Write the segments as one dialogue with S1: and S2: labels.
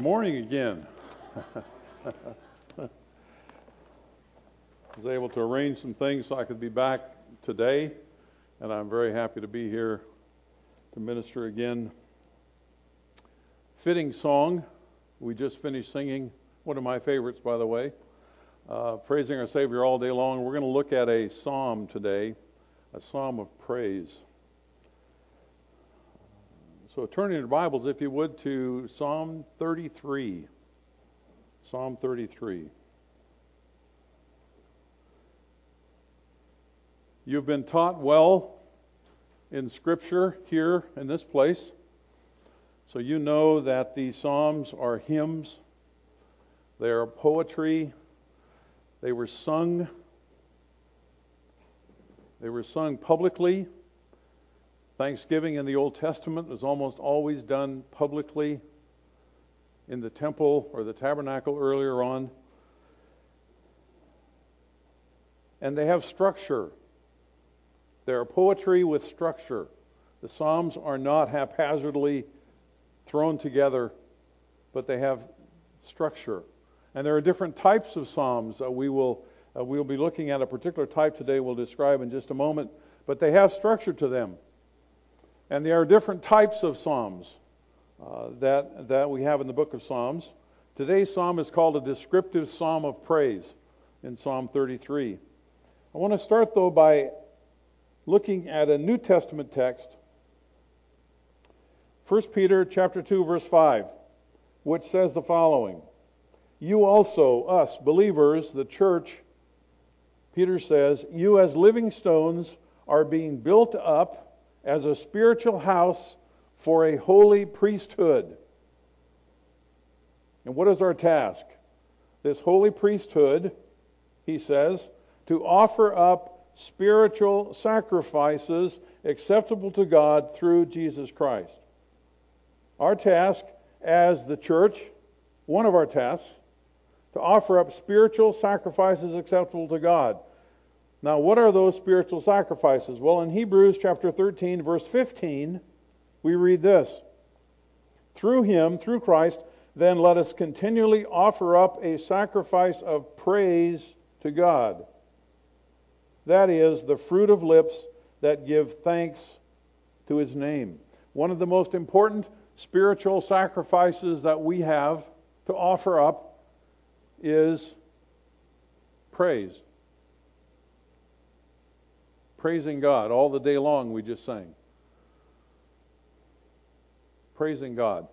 S1: Good morning again. I was able to arrange some things so I could be back today, and I'm very happy to be here to minister again. Fitting song. We just finished singing one of my favorites, by the way, uh, Praising Our Savior All Day Long. We're going to look at a psalm today, a psalm of praise. So turn in your Bibles, if you would, to Psalm 33. Psalm 33. You've been taught well in Scripture here in this place. So you know that these Psalms are hymns, they are poetry, they were sung. They were sung publicly Thanksgiving in the Old Testament was almost always done publicly in the temple or the tabernacle earlier on. And they have structure. They are poetry with structure. The Psalms are not haphazardly thrown together, but they have structure. And there are different types of Psalms. Uh, we will uh, we'll be looking at a particular type today. We'll describe in just a moment, but they have structure to them. And there are different types of psalms uh, that, that we have in the book of Psalms. Today's psalm is called a descriptive psalm of praise in Psalm 33. I want to start, though, by looking at a New Testament text, 1 Peter chapter 2, verse 5, which says the following You also, us believers, the church, Peter says, you as living stones are being built up as a spiritual house for a holy priesthood. And what is our task? This holy priesthood, he says, to offer up spiritual sacrifices acceptable to God through Jesus Christ. Our task as the church, one of our tasks, to offer up spiritual sacrifices acceptable to God. Now, what are those spiritual sacrifices? Well, in Hebrews chapter 13, verse 15, we read this Through him, through Christ, then let us continually offer up a sacrifice of praise to God. That is, the fruit of lips that give thanks to his name. One of the most important spiritual sacrifices that we have to offer up is praise praising God all the day long, we just sang. Praising God.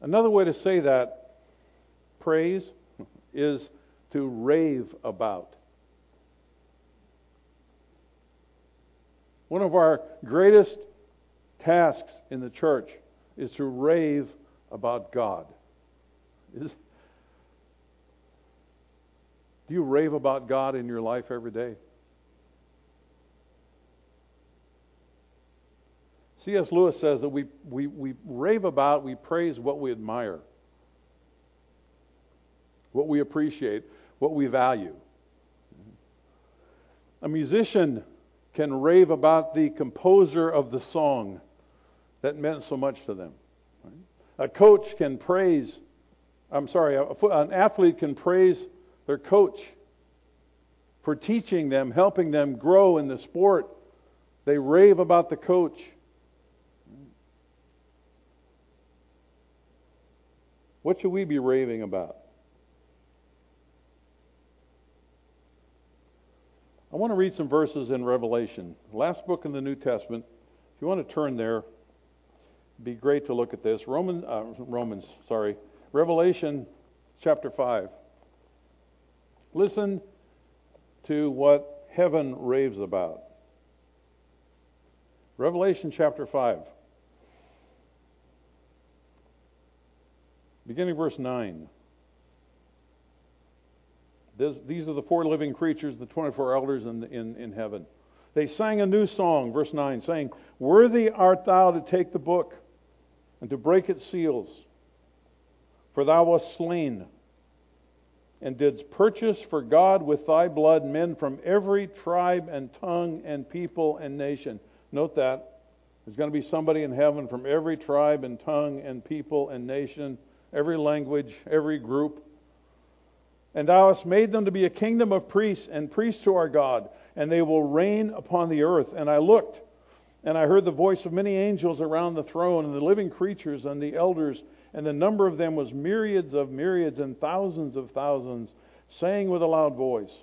S1: Another way to say that, praise, is to rave about. One of our greatest tasks in the church is to rave about God. Is, do you rave about God in your life every day? C.S. Lewis says that we, we, we rave about, we praise what we admire, what we appreciate, what we value. A musician can rave about the composer of the song that meant so much to them. A coach can praise, I'm sorry, an athlete can praise their coach for teaching them, helping them grow in the sport. They rave about the coach. What should we be raving about? I want to read some verses in Revelation, last book in the New Testament. If you want to turn there, be great to look at this. Roman, uh, Romans, sorry, Revelation chapter five. Listen to what heaven raves about. Revelation chapter five. Beginning verse 9. This, these are the four living creatures, the 24 elders in, in, in heaven. They sang a new song, verse 9, saying, Worthy art thou to take the book and to break its seals, for thou wast slain and didst purchase for God with thy blood men from every tribe and tongue and people and nation. Note that. There's going to be somebody in heaven from every tribe and tongue and people and nation, every language, every group. And thou hast made them to be a kingdom of priests and priests to our God, and they will reign upon the earth. And I looked, and I heard the voice of many angels around the throne, and the living creatures, and the elders, and the number of them was myriads of myriads and thousands of thousands, saying with a loud voice,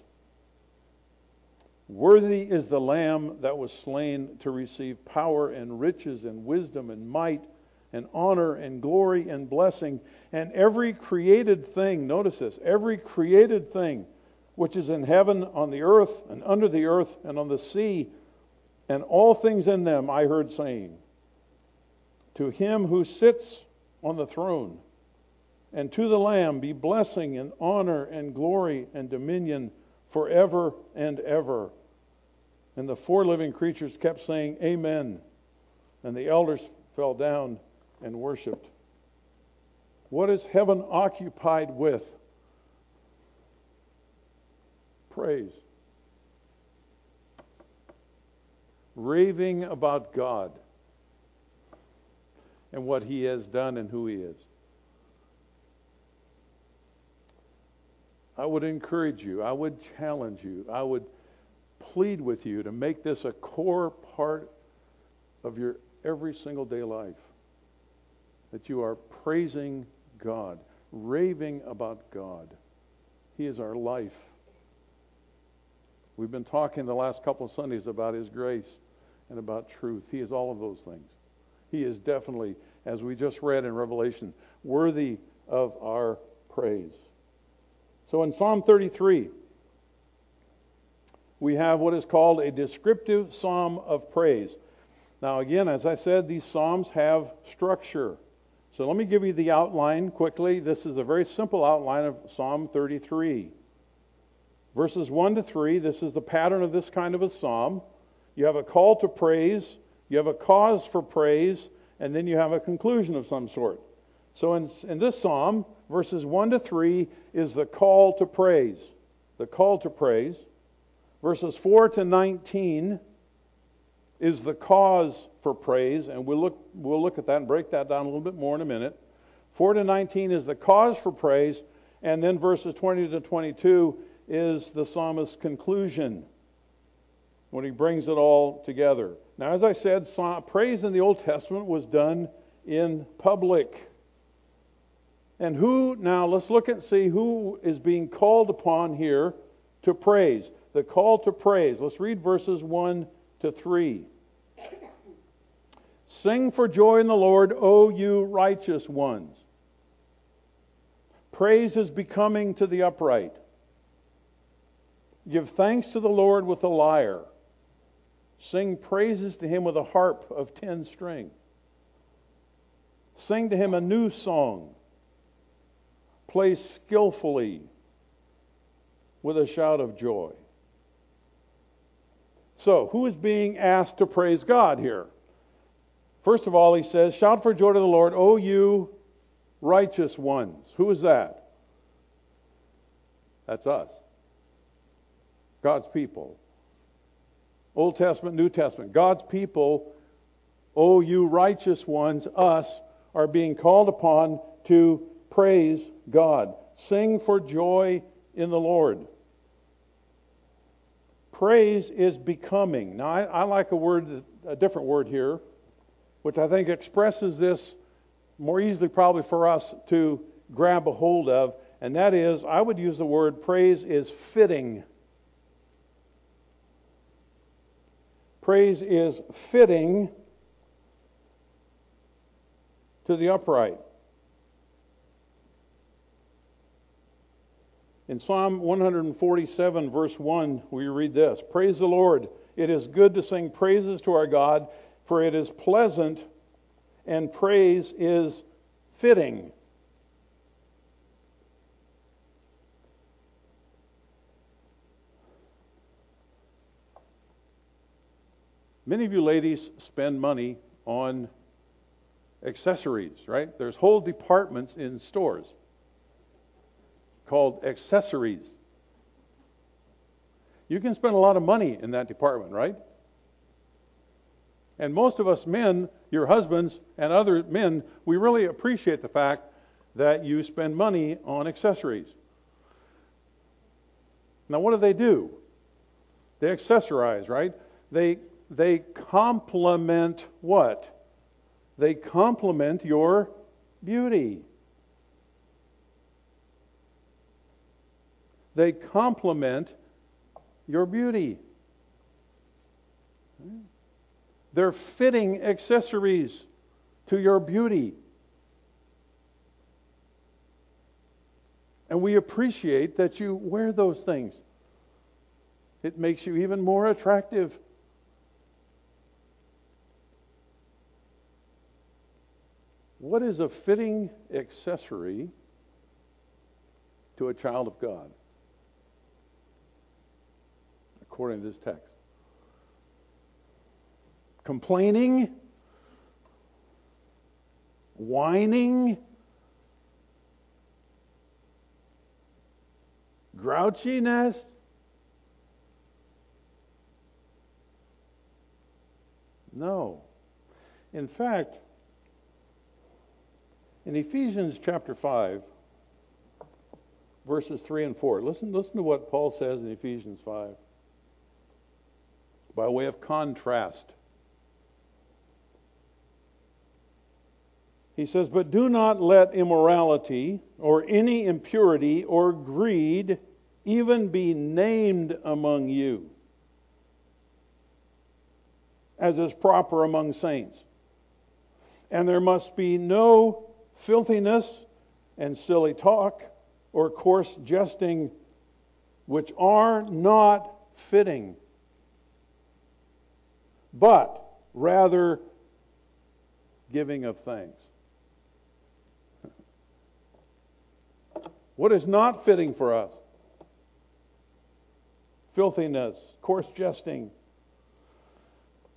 S1: Worthy is the Lamb that was slain to receive power and riches and wisdom and might and honor and glory and blessing. And every created thing, notice this, every created thing which is in heaven, on the earth, and under the earth, and on the sea, and all things in them, I heard saying, To him who sits on the throne, and to the Lamb be blessing and honor and glory and dominion forever and ever. And the four living creatures kept saying, Amen. And the elders fell down and worshiped. What is heaven occupied with? Praise. Raving about God and what He has done and who He is. I would encourage you, I would challenge you, I would plead with you to make this a core part of your every single day life. That you are praising God, raving about God. He is our life. We've been talking the last couple of Sundays about His grace and about truth. He is all of those things. He is definitely, as we just read in Revelation, worthy of our praise. So in Psalm 33, we have what is called a descriptive psalm of praise. Now, again, as I said, these psalms have structure. So let me give you the outline quickly. This is a very simple outline of Psalm 33. Verses 1 to 3, this is the pattern of this kind of a psalm. You have a call to praise, you have a cause for praise, and then you have a conclusion of some sort. So in, in this psalm, verses 1 to 3 is the call to praise. The call to praise. Verses 4 to 19 is the cause for praise, and we'll look, we'll look at that and break that down a little bit more in a minute. 4 to 19 is the cause for praise, and then verses 20 to 22 is the psalmist's conclusion when he brings it all together. Now, as I said, praise in the Old Testament was done in public. And who, now let's look and see who is being called upon here to praise the call to praise. Let's read verses 1 to 3. Sing for joy in the Lord, O you righteous ones. Praise is becoming to the upright. Give thanks to the Lord with a lyre. Sing praises to him with a harp of ten strings. Sing to him a new song. Play skillfully with a shout of joy. So, who is being asked to praise God here? First of all, he says, Shout for joy to the Lord, O you righteous ones. Who is that? That's us. God's people. Old Testament, New Testament. God's people, O you righteous ones, us, are being called upon to praise God. Sing for joy in the Lord praise is becoming. Now, I, I, like a word, a different word here, which I think expresses this more easily, probably for us to grab a hold of, and that is, I would use the word praise is fitting. Praise is fitting to the upright. In Psalm 147, verse 1, we read this Praise the Lord. It is good to sing praises to our God, for it is pleasant, and praise is fitting. Many of you ladies spend money on accessories, right? There's whole departments in stores called accessories. You can spend a lot of money in that department, right? And most of us men, your husbands and other men, we really appreciate the fact that you spend money on accessories. Now, what do they do? They accessorize, right? They they complement what? They complement your beauty. They complement your beauty. They're fitting accessories to your beauty. And we appreciate that you wear those things. It makes you even more attractive. What is a fitting accessory to a child of God? According to this text. Complaining, whining, grouchiness, No. In fact, in Ephesians chapter 5, verses 3 and 4, listen, listen to what Paul says in Ephesians 5 by way of contrast. He says, But do not let immorality or any impurity or greed even be named among you, as is proper among saints. And there must be no filthiness and silly talk or coarse jesting, which are not fitting, but rather giving of thanks. What is not fitting for us? Filthiness, coarse jesting,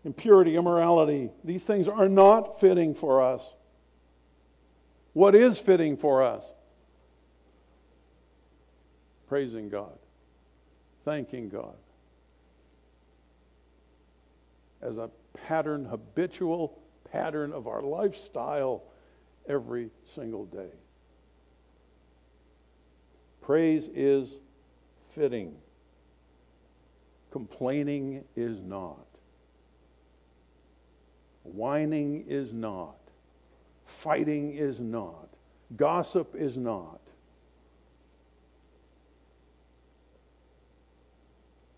S1: impurity, immorality. These things are not fitting for us. What is fitting for us? Praising God, thanking God as a pattern, habitual pattern of our lifestyle every single day. Praise is fitting. Complaining is not. Whining is not. Fighting is not. Gossip is not.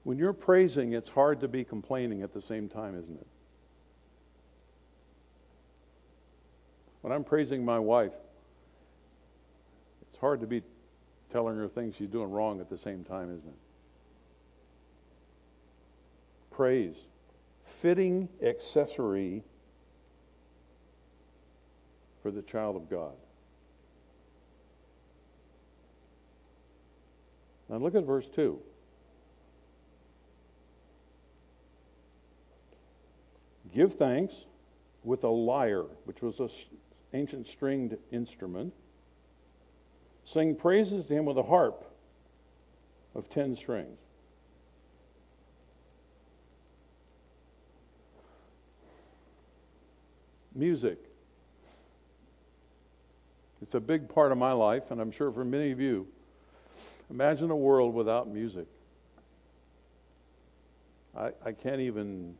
S1: When you're praising, it's hard to be complaining at the same time, isn't it? When I'm praising my wife, it's hard to be telling her things she's doing wrong at the same time, isn't it? Praise. Fitting accessory for the child of God. Now look at verse 2. Give thanks with a lyre, which was an ancient stringed instrument. Sing praises to him with a harp of ten strings. Music it's a big part of my life, and I'm sure for many of you. Imagine a world without music. I, I can't even,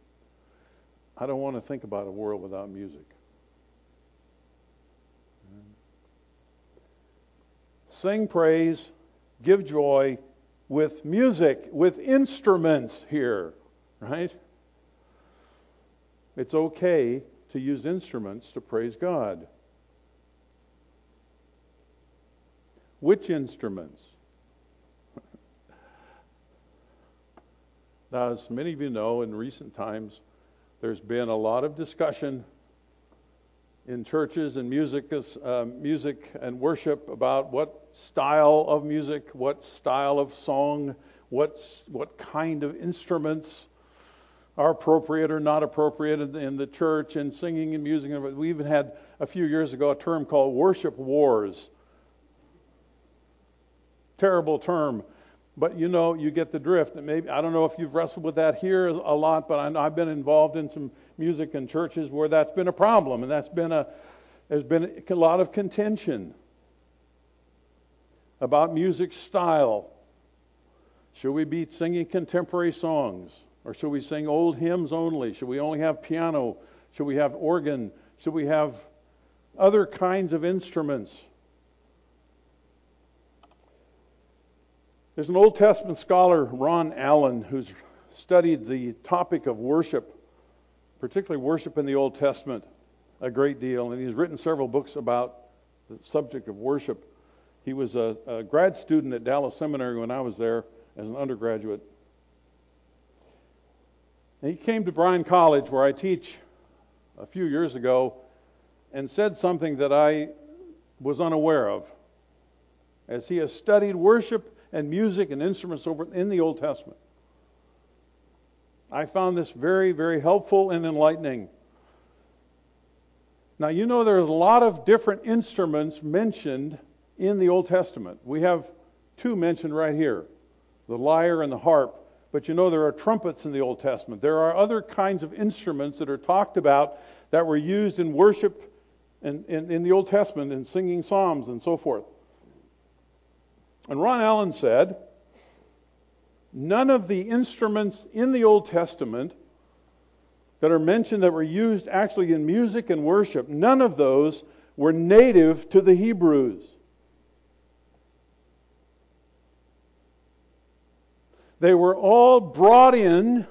S1: I don't want to think about a world without music. Sing praise, give joy with music, with instruments here, right? It's okay to use instruments to praise God. Which instruments? now, as many of you know, in recent times, there's been a lot of discussion in churches and music, uh, music and worship about what style of music, what style of song, what what kind of instruments are appropriate or not appropriate in the, in the church and singing and music. We even had a few years ago a term called worship wars terrible term. But you know, you get the drift. And maybe I don't know if you've wrestled with that here a lot, but I, I've been involved in some music in churches where that's been a problem, and that's been a there's been a lot of contention about music style. Should we be singing contemporary songs? Or should we sing old hymns only? Should we only have piano? Should we have organ? Should we have other kinds of instruments? There's an Old Testament scholar, Ron Allen, who's studied the topic of worship, particularly worship in the Old Testament, a great deal, and he's written several books about the subject of worship. He was a, a grad student at Dallas Seminary when I was there as an undergraduate. And he came to Bryan College, where I teach, a few years ago, and said something that I was unaware of. As he has studied worship and music and instruments over in the Old Testament. I found this very, very helpful and enlightening. Now, you know there's a lot of different instruments mentioned in the Old Testament. We have two mentioned right here the lyre and the harp. But you know there are trumpets in the Old Testament. There are other kinds of instruments that are talked about that were used in worship in, in, in the Old Testament in singing psalms and so forth. And Ron Allen said, none of the instruments in the Old Testament that are mentioned that were used actually in music and worship, none of those were native to the Hebrews. They were all brought in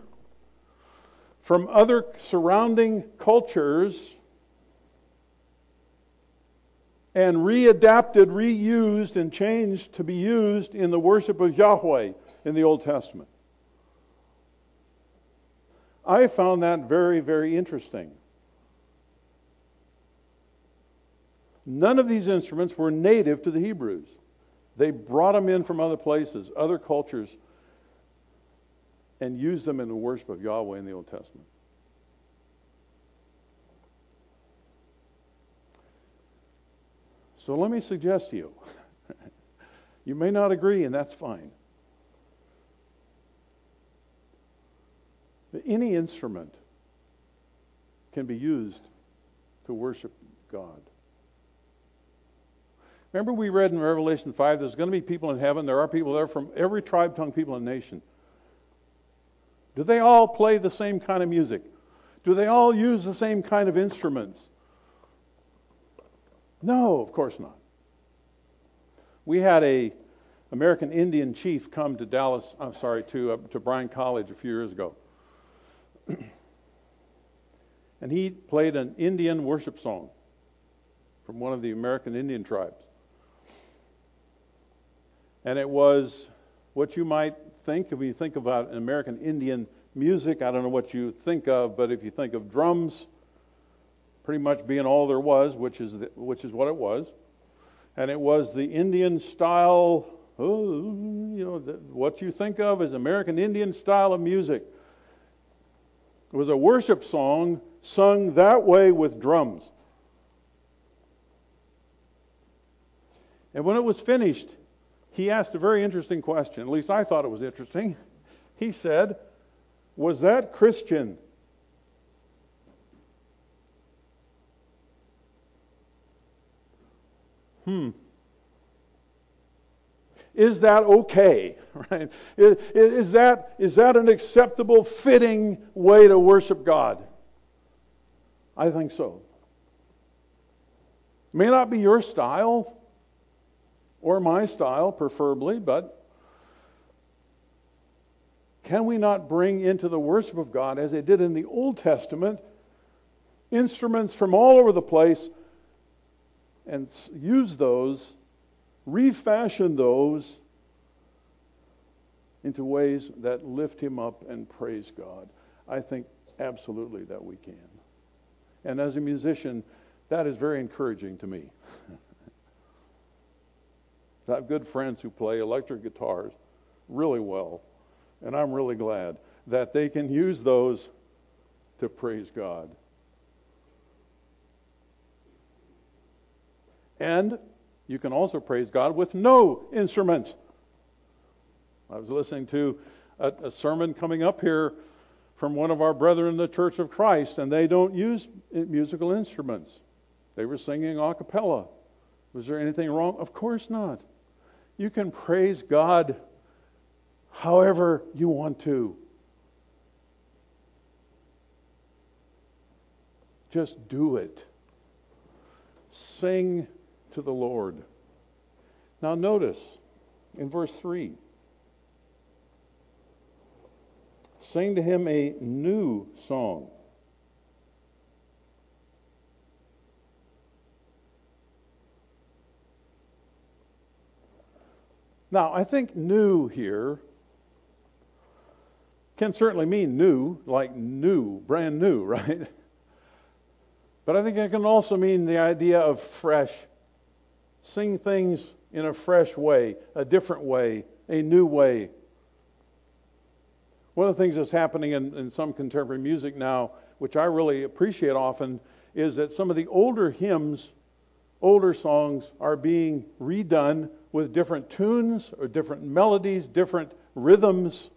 S1: from other surrounding cultures and readapted, reused, and changed to be used in the worship of Yahweh in the Old Testament. I found that very, very interesting. None of these instruments were native to the Hebrews. They brought them in from other places, other cultures, and used them in the worship of Yahweh in the Old Testament. So let me suggest to you you may not agree, and that's fine. But any instrument can be used to worship God. Remember, we read in Revelation 5 there's going to be people in heaven. There are people there from every tribe, tongue, people, and nation. Do they all play the same kind of music? Do they all use the same kind of instruments? No, of course not. We had a American Indian chief come to Dallas, I'm sorry, to, uh, to Bryan College a few years ago. and he played an Indian worship song from one of the American Indian tribes. And it was what you might think if you think about American Indian music. I don't know what you think of, but if you think of drums, pretty much being all there was, which is the, which is what it was, and it was the Indian style. Oh, you know, the, what you think of as American Indian style of music. It was a worship song sung that way with drums. And when it was finished, he asked a very interesting question. At least I thought it was interesting. He said, Was that Christian? Hmm. Is that okay? Right? Is, is, that, is that an acceptable, fitting way to worship God? I think so. May not be your style, or my style, preferably, but can we not bring into the worship of God, as they did in the Old Testament, instruments from all over the place and use those, refashion those into ways that lift Him up and praise God? I think absolutely that we can. And as a musician, that is very encouraging to me. I have good friends who play electric guitars really well, and I'm really glad that they can use those to praise God. And you can also praise God with no instruments. I was listening to a, a sermon coming up here from one of our brethren in the Church of Christ, and they don't use musical instruments. They were singing a cappella. Was there anything wrong? Of course not. You can praise God however you want to. Just do it. Sing to the Lord. Now, notice in verse 3 sing to him a new song. Now, I think new here can certainly mean new, like new, brand new, right? But I think it can also mean the idea of fresh. Sing things in a fresh way, a different way, a new way. One of the things that's happening in, in some contemporary music now, which I really appreciate often, is that some of the older hymns, older songs, are being redone with different tunes or different melodies, different rhythms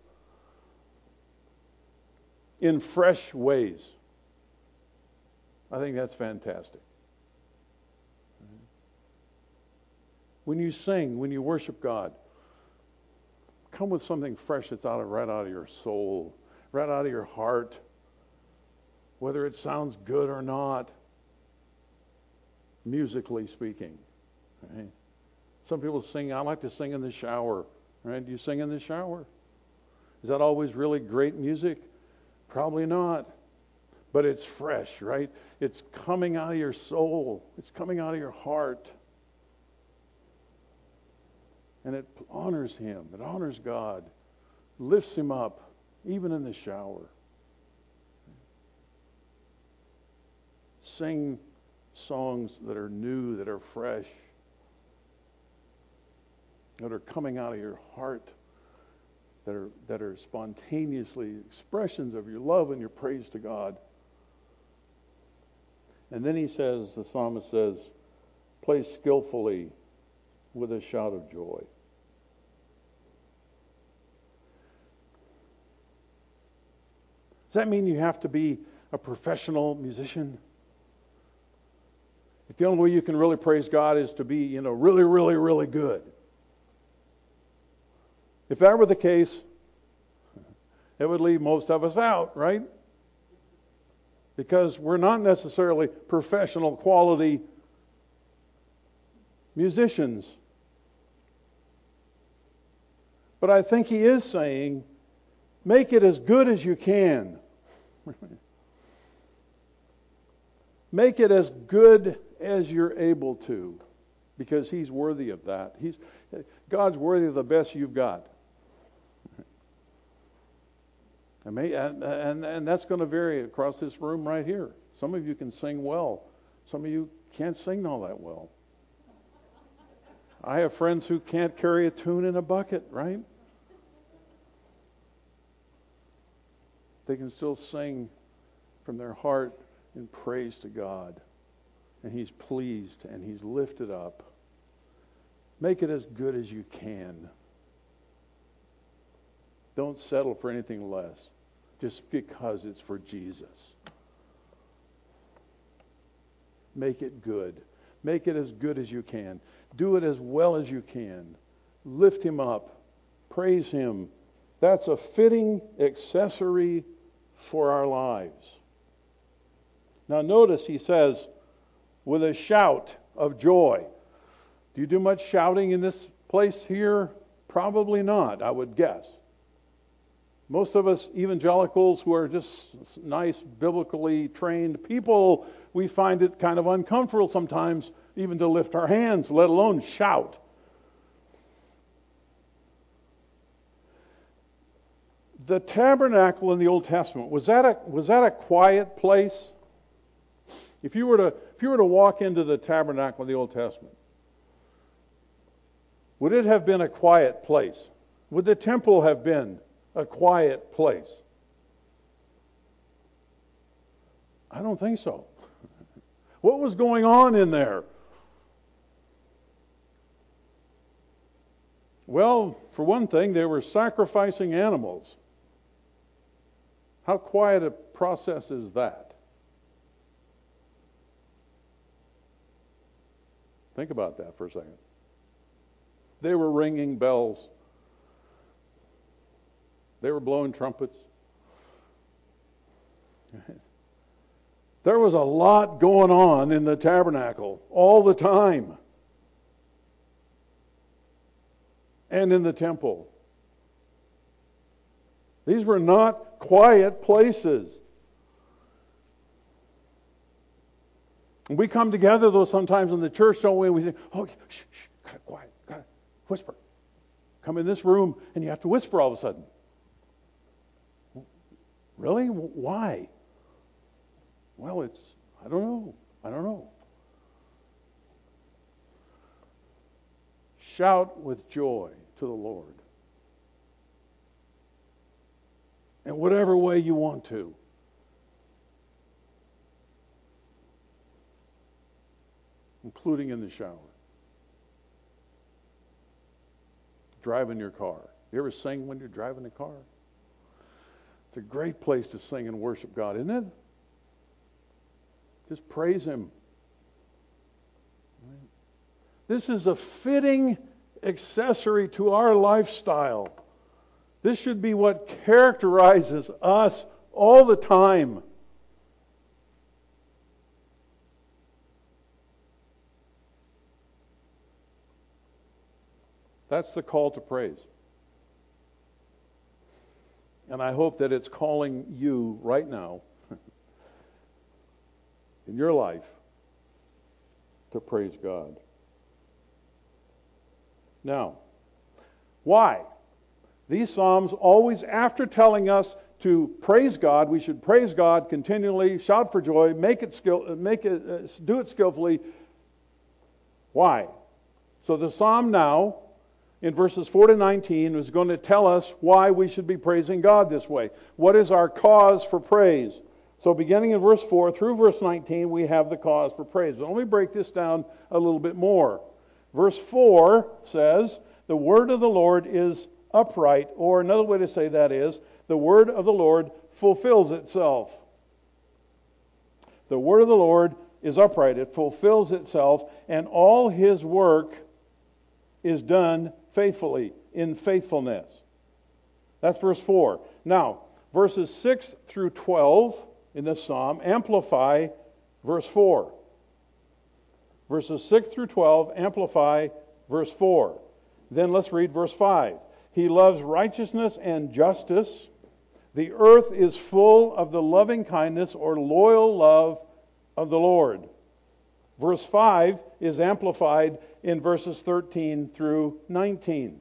S1: in fresh ways. I think that's fantastic. When you sing, when you worship God, come with something fresh that's out of right out of your soul, right out of your heart, whether it sounds good or not, musically speaking. Right? Some people sing, I like to sing in the shower. Right? Do you sing in the shower? Is that always really great music? Probably not. But it's fresh, right? It's coming out of your soul, it's coming out of your heart. And it honors Him, it honors God, lifts Him up, even in the shower. Sing songs that are new, that are fresh, that are coming out of your heart, that are, that are spontaneously expressions of your love and your praise to God. And then he says, the psalmist says, play skillfully with a shout of joy. Does that mean you have to be a professional musician? If the only way you can really praise God is to be, you know, really, really, really good. If that were the case, it would leave most of us out, right? because we're not necessarily professional quality musicians. But I think he is saying, make it as good as you can. make it as good as you're able to, because he's worthy of that. He's, God's worthy of the best you've got. And, may, and, and, and that's going to vary across this room right here. Some of you can sing well. Some of you can't sing all that well. I have friends who can't carry a tune in a bucket, right? They can still sing from their heart in praise to God. And He's pleased and He's lifted up. Make it as good as you can. Don't settle for anything less just because it's for Jesus. Make it good. Make it as good as you can. Do it as well as you can. Lift him up. Praise him. That's a fitting accessory for our lives. Now, notice he says, with a shout of joy. Do you do much shouting in this place here? Probably not, I would guess. Most of us evangelicals who are just nice, biblically trained people, we find it kind of uncomfortable sometimes even to lift our hands, let alone shout. The tabernacle in the Old Testament, was that a, was that a quiet place? If you, were to, if you were to walk into the tabernacle in the Old Testament, would it have been a quiet place? Would the temple have been a quiet place? I don't think so. what was going on in there? Well, for one thing, they were sacrificing animals. How quiet a process is that? Think about that for a second. They were ringing bells. They were blowing trumpets. There was a lot going on in the tabernacle all the time. And in the temple. These were not quiet places. We come together, though, sometimes in the church, don't we? And we think, oh, shh, shh, quiet, quiet, whisper. Come in this room, and you have to whisper all of a sudden. Really? Why? Well, it's, I don't know. I don't know. Shout with joy to the Lord. In whatever way you want to. Including in the shower. Driving your car. You ever sing when you're driving a car? It's a great place to sing and worship God, isn't it? Just praise Him. This is a fitting accessory to our lifestyle. This should be what characterizes us all the time. That's the call to praise. And I hope that it's calling you right now in your life to praise God. Now, why? These Psalms always, after telling us to praise God, we should praise God continually, shout for joy, make it skill, make it, uh, do it skillfully. Why? So the Psalm now in verses 4 to 19 is going to tell us why we should be praising God this way. What is our cause for praise? So, beginning in verse 4 through verse 19, we have the cause for praise. But let me break this down a little bit more. Verse 4 says, The word of the Lord is upright, or another way to say that is, the word of the Lord fulfills itself. The word of the Lord is upright, it fulfills itself, and all his work is done faithfully, in faithfulness. That's verse 4. Now, verses 6 through 12 in this psalm amplify verse 4. Verses 6 through 12 amplify verse 4. Then let's read verse 5. He loves righteousness and justice. The earth is full of the loving kindness or loyal love of the Lord. Verse 5 is amplified in verses 13 through 19.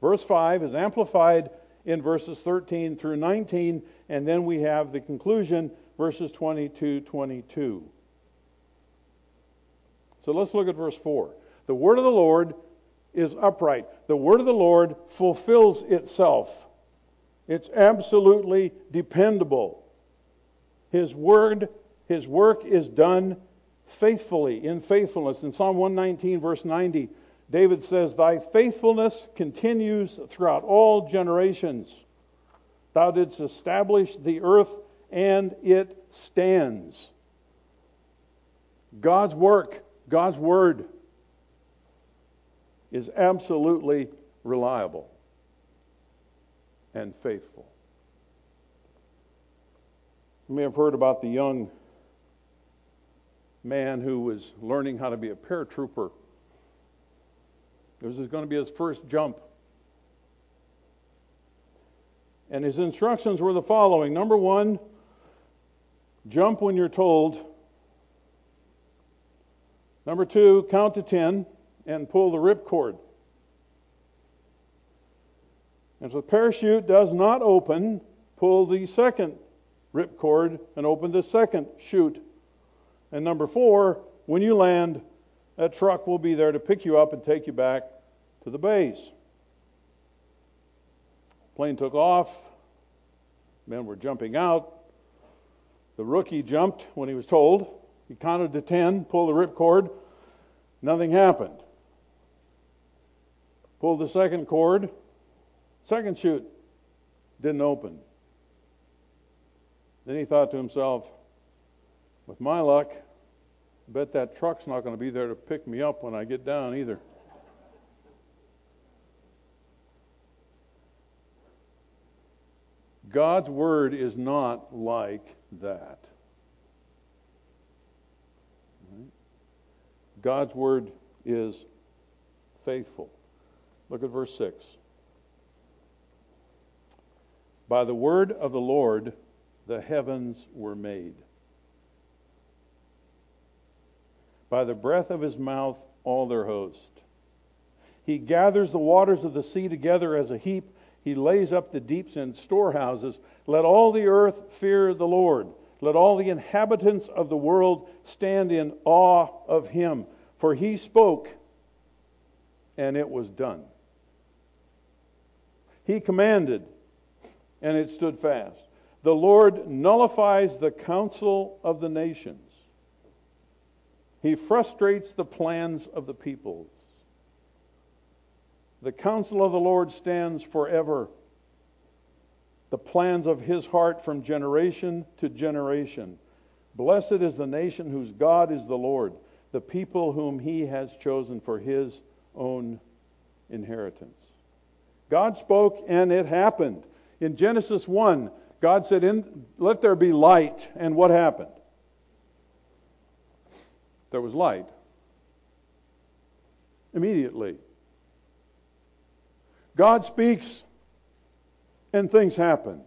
S1: Verse 5 is amplified in verses 13 through 19, and then we have the conclusion, verses 22 22. So let's look at verse 4. The word of the Lord is upright. The word of the Lord fulfills itself. It's absolutely dependable. His word, his work is done faithfully, in faithfulness. In Psalm 119, verse 90, David says, Thy faithfulness continues throughout all generations. Thou didst establish the earth, and it stands. God's work, God's word, is absolutely reliable and faithful. You may have heard about the young man who was learning how to be a paratrooper. This was going to be his first jump. And his instructions were the following Number one, jump when you're told. Number two, count to ten and pull the ripcord. And if the parachute does not open, pull the second ripcord and open the second chute. And number four, when you land, a truck will be there to pick you up and take you back to the base. Plane took off. Men were jumping out. The rookie jumped when he was told. He counted to ten, pulled the ripcord. Nothing happened. Pulled the second cord. Second chute didn't open. Then he thought to himself, with my luck, I bet that truck's not going to be there to pick me up when I get down either. God's word is not like that. God's word is faithful. Look at verse 6. By the word of the Lord the heavens were made. By the breath of his mouth all their host. He gathers the waters of the sea together as a heap. He lays up the deeps in storehouses. Let all the earth fear the Lord. Let all the inhabitants of the world stand in awe of him. For he spoke, and it was done. He commanded, and it stood fast. The Lord nullifies the counsel of the nations. He frustrates the plans of the peoples. The counsel of the Lord stands forever. The plans of his heart from generation to generation. Blessed is the nation whose God is the Lord, the people whom he has chosen for his own inheritance. God spoke and it happened. In Genesis 1, God said, Let there be light. And what happened? There was light. Immediately. God speaks and things happen.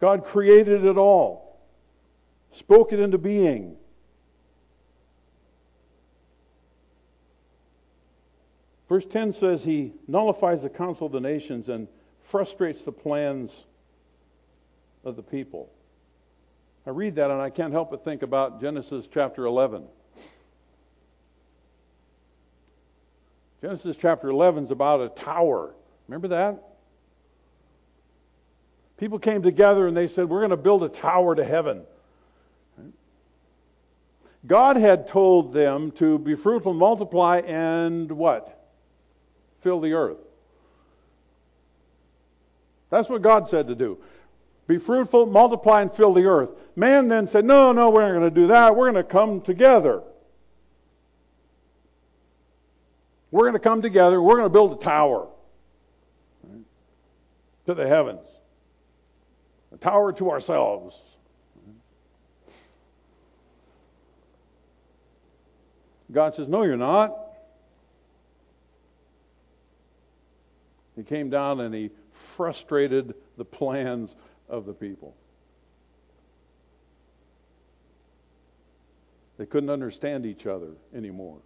S1: God created it all, spoke it into being. Verse 10 says he nullifies the counsel of the nations and frustrates the plans of the people. I read that and I can't help but think about Genesis chapter 11. Genesis chapter 11 is about a tower. Remember that? People came together and they said, We're going to build a tower to heaven. God had told them to be fruitful, multiply, and what? Fill the earth. That's what God said to do. Be fruitful, multiply, and fill the earth. Man then said, No, no, we're not going to do that. We're going to come together. We're going to come together. We're going to build a tower to the heavens, a tower to ourselves. God says, No, you're not. He came down and he frustrated the plans of the people. They couldn't understand each other anymore.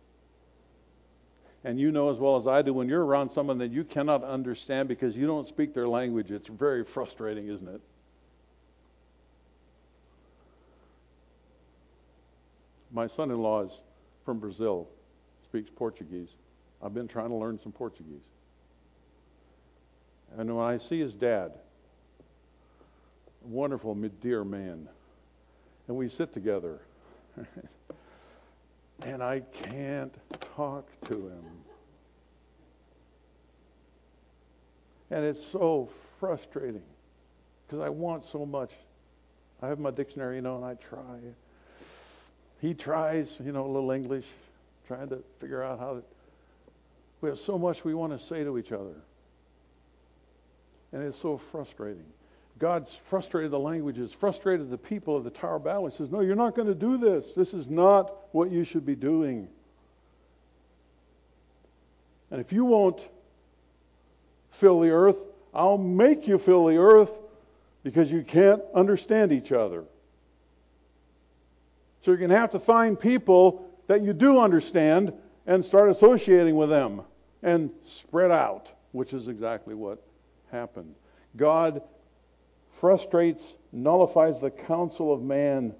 S1: And you know as well as I do, when you're around someone that you cannot understand because you don't speak their language, it's very frustrating, isn't it? My son in law is from Brazil, speaks Portuguese. I've been trying to learn some Portuguese. And when I see his dad, wonderful, dear man, and we sit together, and I can't talk to him. And it's so frustrating because I want so much. I have my dictionary, you know, and I try. He tries, you know, a little English, trying to figure out how to. We have so much we want to say to each other. And it's so frustrating. God's frustrated the languages, frustrated the people of the Tower Babel. He says, No, you're not going to do this. This is not what you should be doing. And if you won't fill the earth, I'll make you fill the earth because you can't understand each other. So you're going to have to find people that you do understand and start associating with them and spread out, which is exactly what happened. God frustrates, nullifies the counsel of man,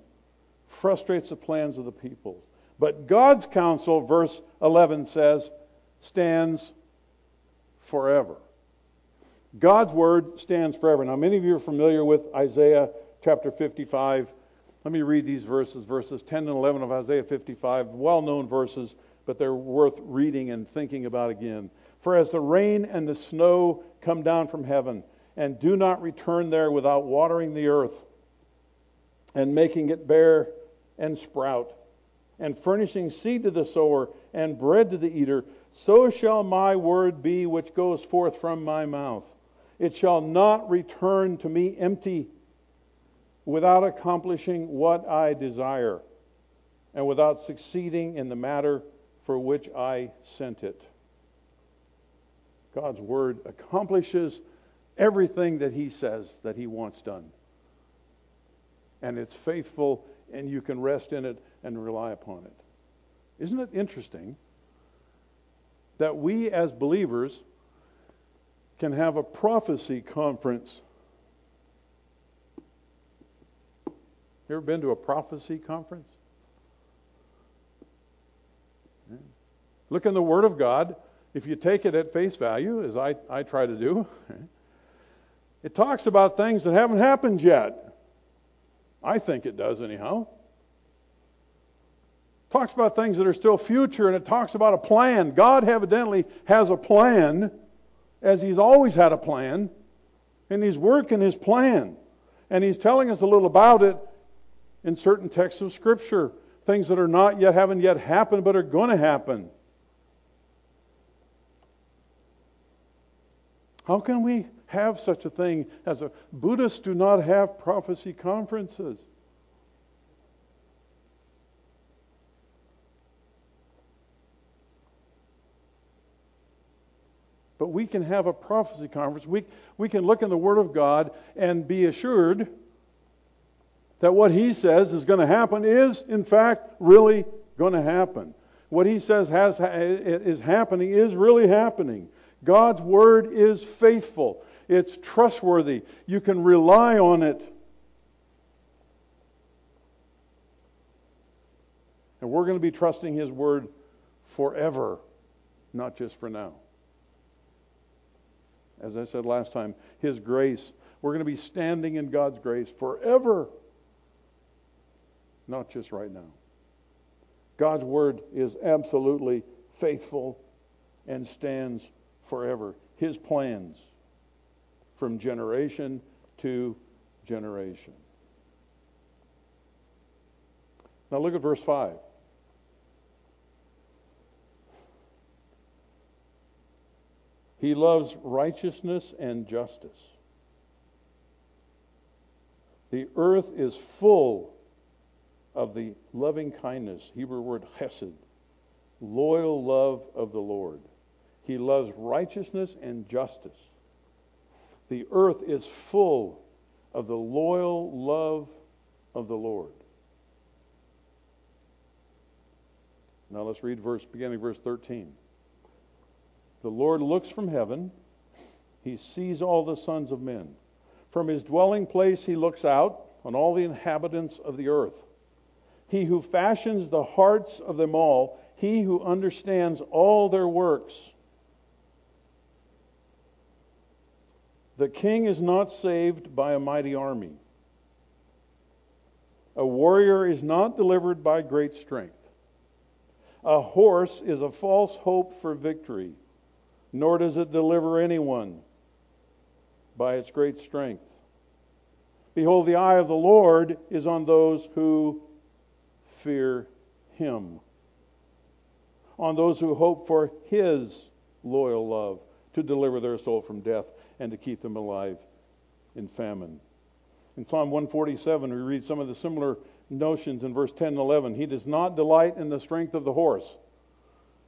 S1: frustrates the plans of the people. But God's counsel, verse 11 says, stands forever. God's word stands forever. Now, many of you are familiar with Isaiah chapter 55. Let me read these verses, verses 10 and 11 of Isaiah 55, well known verses, but they're worth reading and thinking about again. For as the rain and the snow come down from heaven, and do not return there without watering the earth, and making it bear and sprout, and furnishing seed to the sower, and bread to the eater, so shall my word be which goes forth from my mouth. It shall not return to me empty without accomplishing what I desire and without succeeding in the matter for which I sent it. God's Word accomplishes everything that He says that He wants done. And it's faithful, and you can rest in it and rely upon it. Isn't it interesting that we as believers can have a prophecy conference You ever been to a prophecy conference? Look in the Word of God. If you take it at face value, as I, I try to do, it talks about things that haven't happened yet. I think it does, anyhow. It talks about things that are still future, and it talks about a plan. God evidently has a plan, as He's always had a plan, and He's working His plan. And He's telling us a little about it in certain texts of Scripture, things that are not yet, haven't yet happened, but are going to happen. How can we have such a thing as a Buddhists do not have prophecy conferences? But we can have a prophecy conference. We, we can look in the Word of God and be assured that what he says is going to happen is, in fact, really going to happen. What he says has, is happening is really happening. God's word is faithful. It's trustworthy. You can rely on it. And we're going to be trusting his word forever, not just for now. As I said last time, his grace. We're going to be standing in God's grace forever not just right now. God's word is absolutely faithful and stands forever. His plans from generation to generation. Now look at verse 5. He loves righteousness and justice. The earth is full of the loving kindness, Hebrew word chesed, loyal love of the Lord. He loves righteousness and justice. The earth is full of the loyal love of the Lord. Now let's read verse beginning verse 13. The Lord looks from heaven, he sees all the sons of men. From his dwelling place he looks out on all the inhabitants of the earth. He who fashions the hearts of them all, he who understands all their works. The king is not saved by a mighty army. A warrior is not delivered by great strength. A horse is a false hope for victory, nor does it deliver anyone by its great strength. Behold, the eye of the Lord is on those who fear him. On those who hope for his loyal love to deliver their soul from death and to keep them alive in famine. In Psalm 147, we read some of the similar notions in verse 10 and 11. He does not delight in the strength of the horse,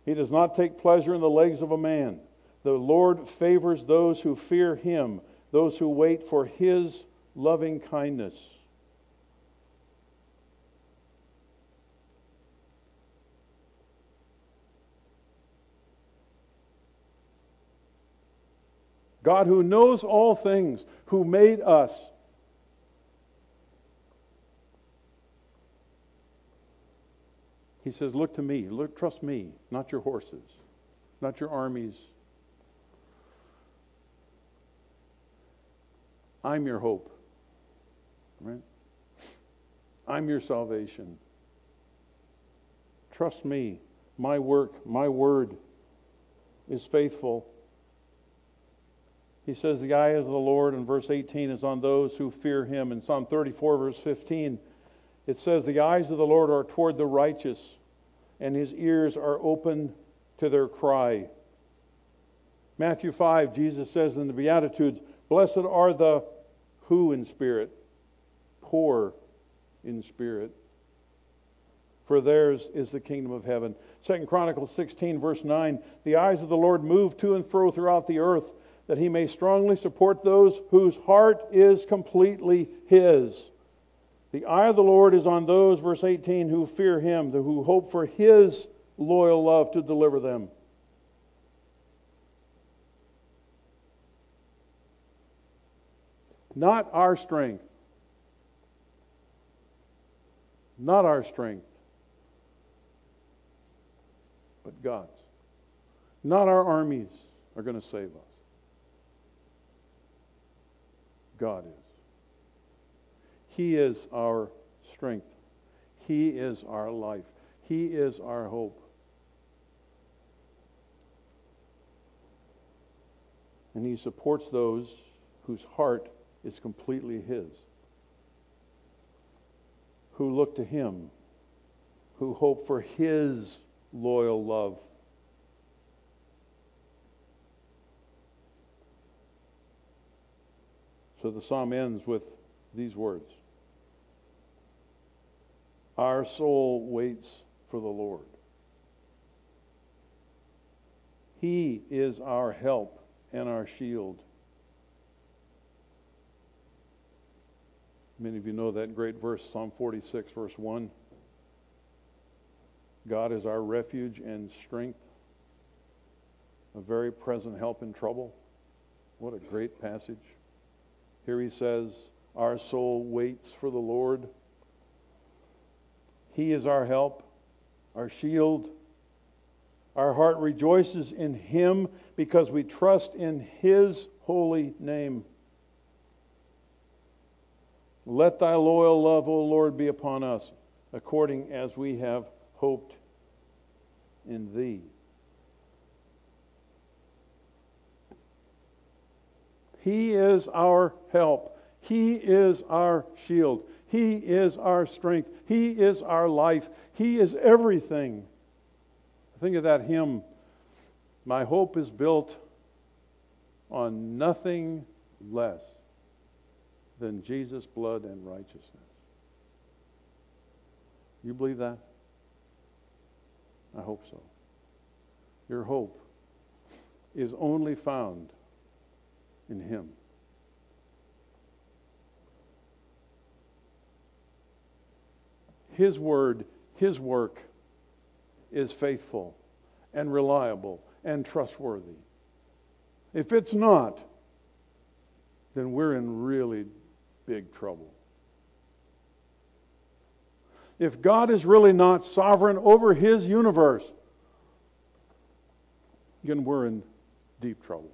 S1: he does not take pleasure in the legs of a man. The Lord favors those who fear him, those who wait for his loving kindness. God who knows all things, who made us. He says, Look to me. Look, trust me, not your horses, not your armies. I'm your hope. Right? I'm your salvation. Trust me. My work, my word is faithful. He says, The eye of the Lord in verse 18 is on those who fear him. In Psalm 34, verse 15, it says, The eyes of the Lord are toward the righteous, and his ears are open to their cry. Matthew 5, Jesus says in the Beatitudes, Blessed are the who in spirit? Poor in spirit. For theirs is the kingdom of heaven. Second Chronicles 16, verse 9, The eyes of the Lord move to and fro throughout the earth, that he may strongly support those whose heart is completely his. The eye of the Lord is on those, verse 18, who fear him, who hope for his loyal love to deliver them. Not our strength. Not our strength, but God's. Not our armies are going to save us. God is. He is our strength. He is our life. He is our hope. And He supports those whose heart is completely His, who look to Him, who hope for His loyal love. So the psalm ends with these words Our soul waits for the Lord. He is our help and our shield. Many of you know that great verse, Psalm 46, verse 1. God is our refuge and strength, a very present help in trouble. What a great passage. Here he says, Our soul waits for the Lord. He is our help, our shield. Our heart rejoices in Him because we trust in His holy name. Let thy loyal love, O Lord, be upon us, according as we have hoped in thee. He is our help. He is our shield. He is our strength. He is our life. He is everything. Think of that hymn. My hope is built on nothing less than Jesus' blood and righteousness. You believe that? I hope so. Your hope is only found in Him. His word, His work is faithful and reliable and trustworthy. If it's not, then we're in really big trouble. If God is really not sovereign over his universe, then we're in deep trouble.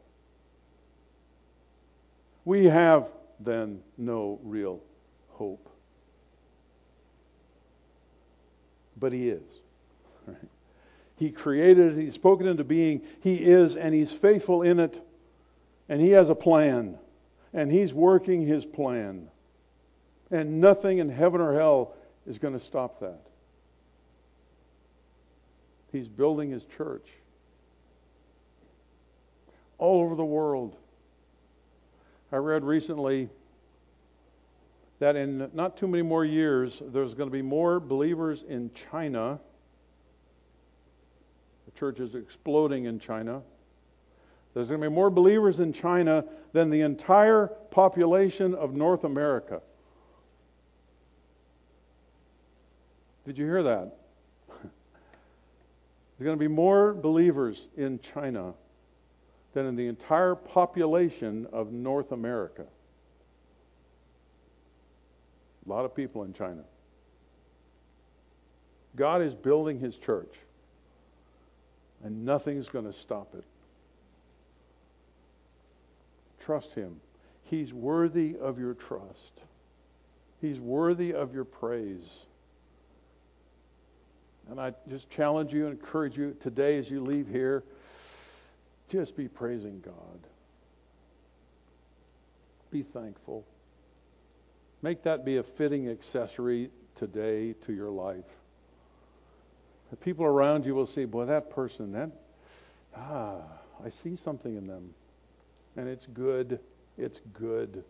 S1: We have then no real hope. But he is. Right? He created it, he's spoken into being, he is, and he's faithful in it, and he has a plan and he's working his plan. And nothing in heaven or hell is going to stop that. He's building his church all over the world. I read recently that in not too many more years, there's going to be more believers in China. The church is exploding in China there's going to be more believers in China than the entire population of North America. Did you hear that? There's going to be more believers in China than in the entire population of North America. A lot of people in China. God is building his church, and nothing's going to stop it. Trust Him. He's worthy of your trust. He's worthy of your praise. And I just challenge you and encourage you today as you leave here, just be praising God. Be thankful. Make that be a fitting accessory today to your life. The people around you will see, boy, that person, that, ah, I see something in them. And it's good. It's good.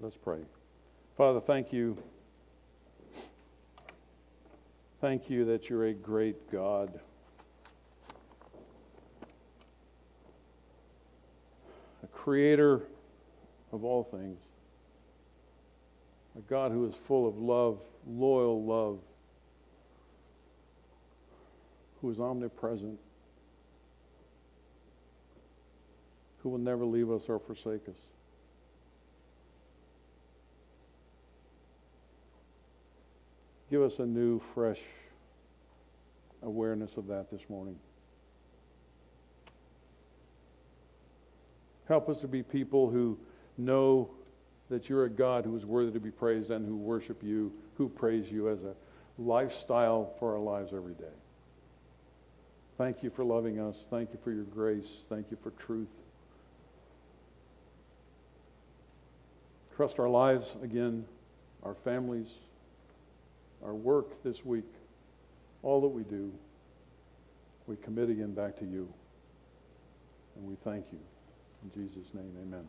S1: Let's pray. Father, thank you. Thank you that you're a great God. A creator of all things. A God who is full of love, loyal love, who is omnipresent, who will never leave us or forsake us. Give us a new, fresh awareness of that this morning. Help us to be people who know that you're a God who is worthy to be praised and who worship you, who praise you as a lifestyle for our lives every day. Thank you for loving us. Thank you for your grace. Thank you for truth. Trust our lives again, our families, our work this week, all that we do, we commit again back to you. And we thank you. In Jesus' name, amen.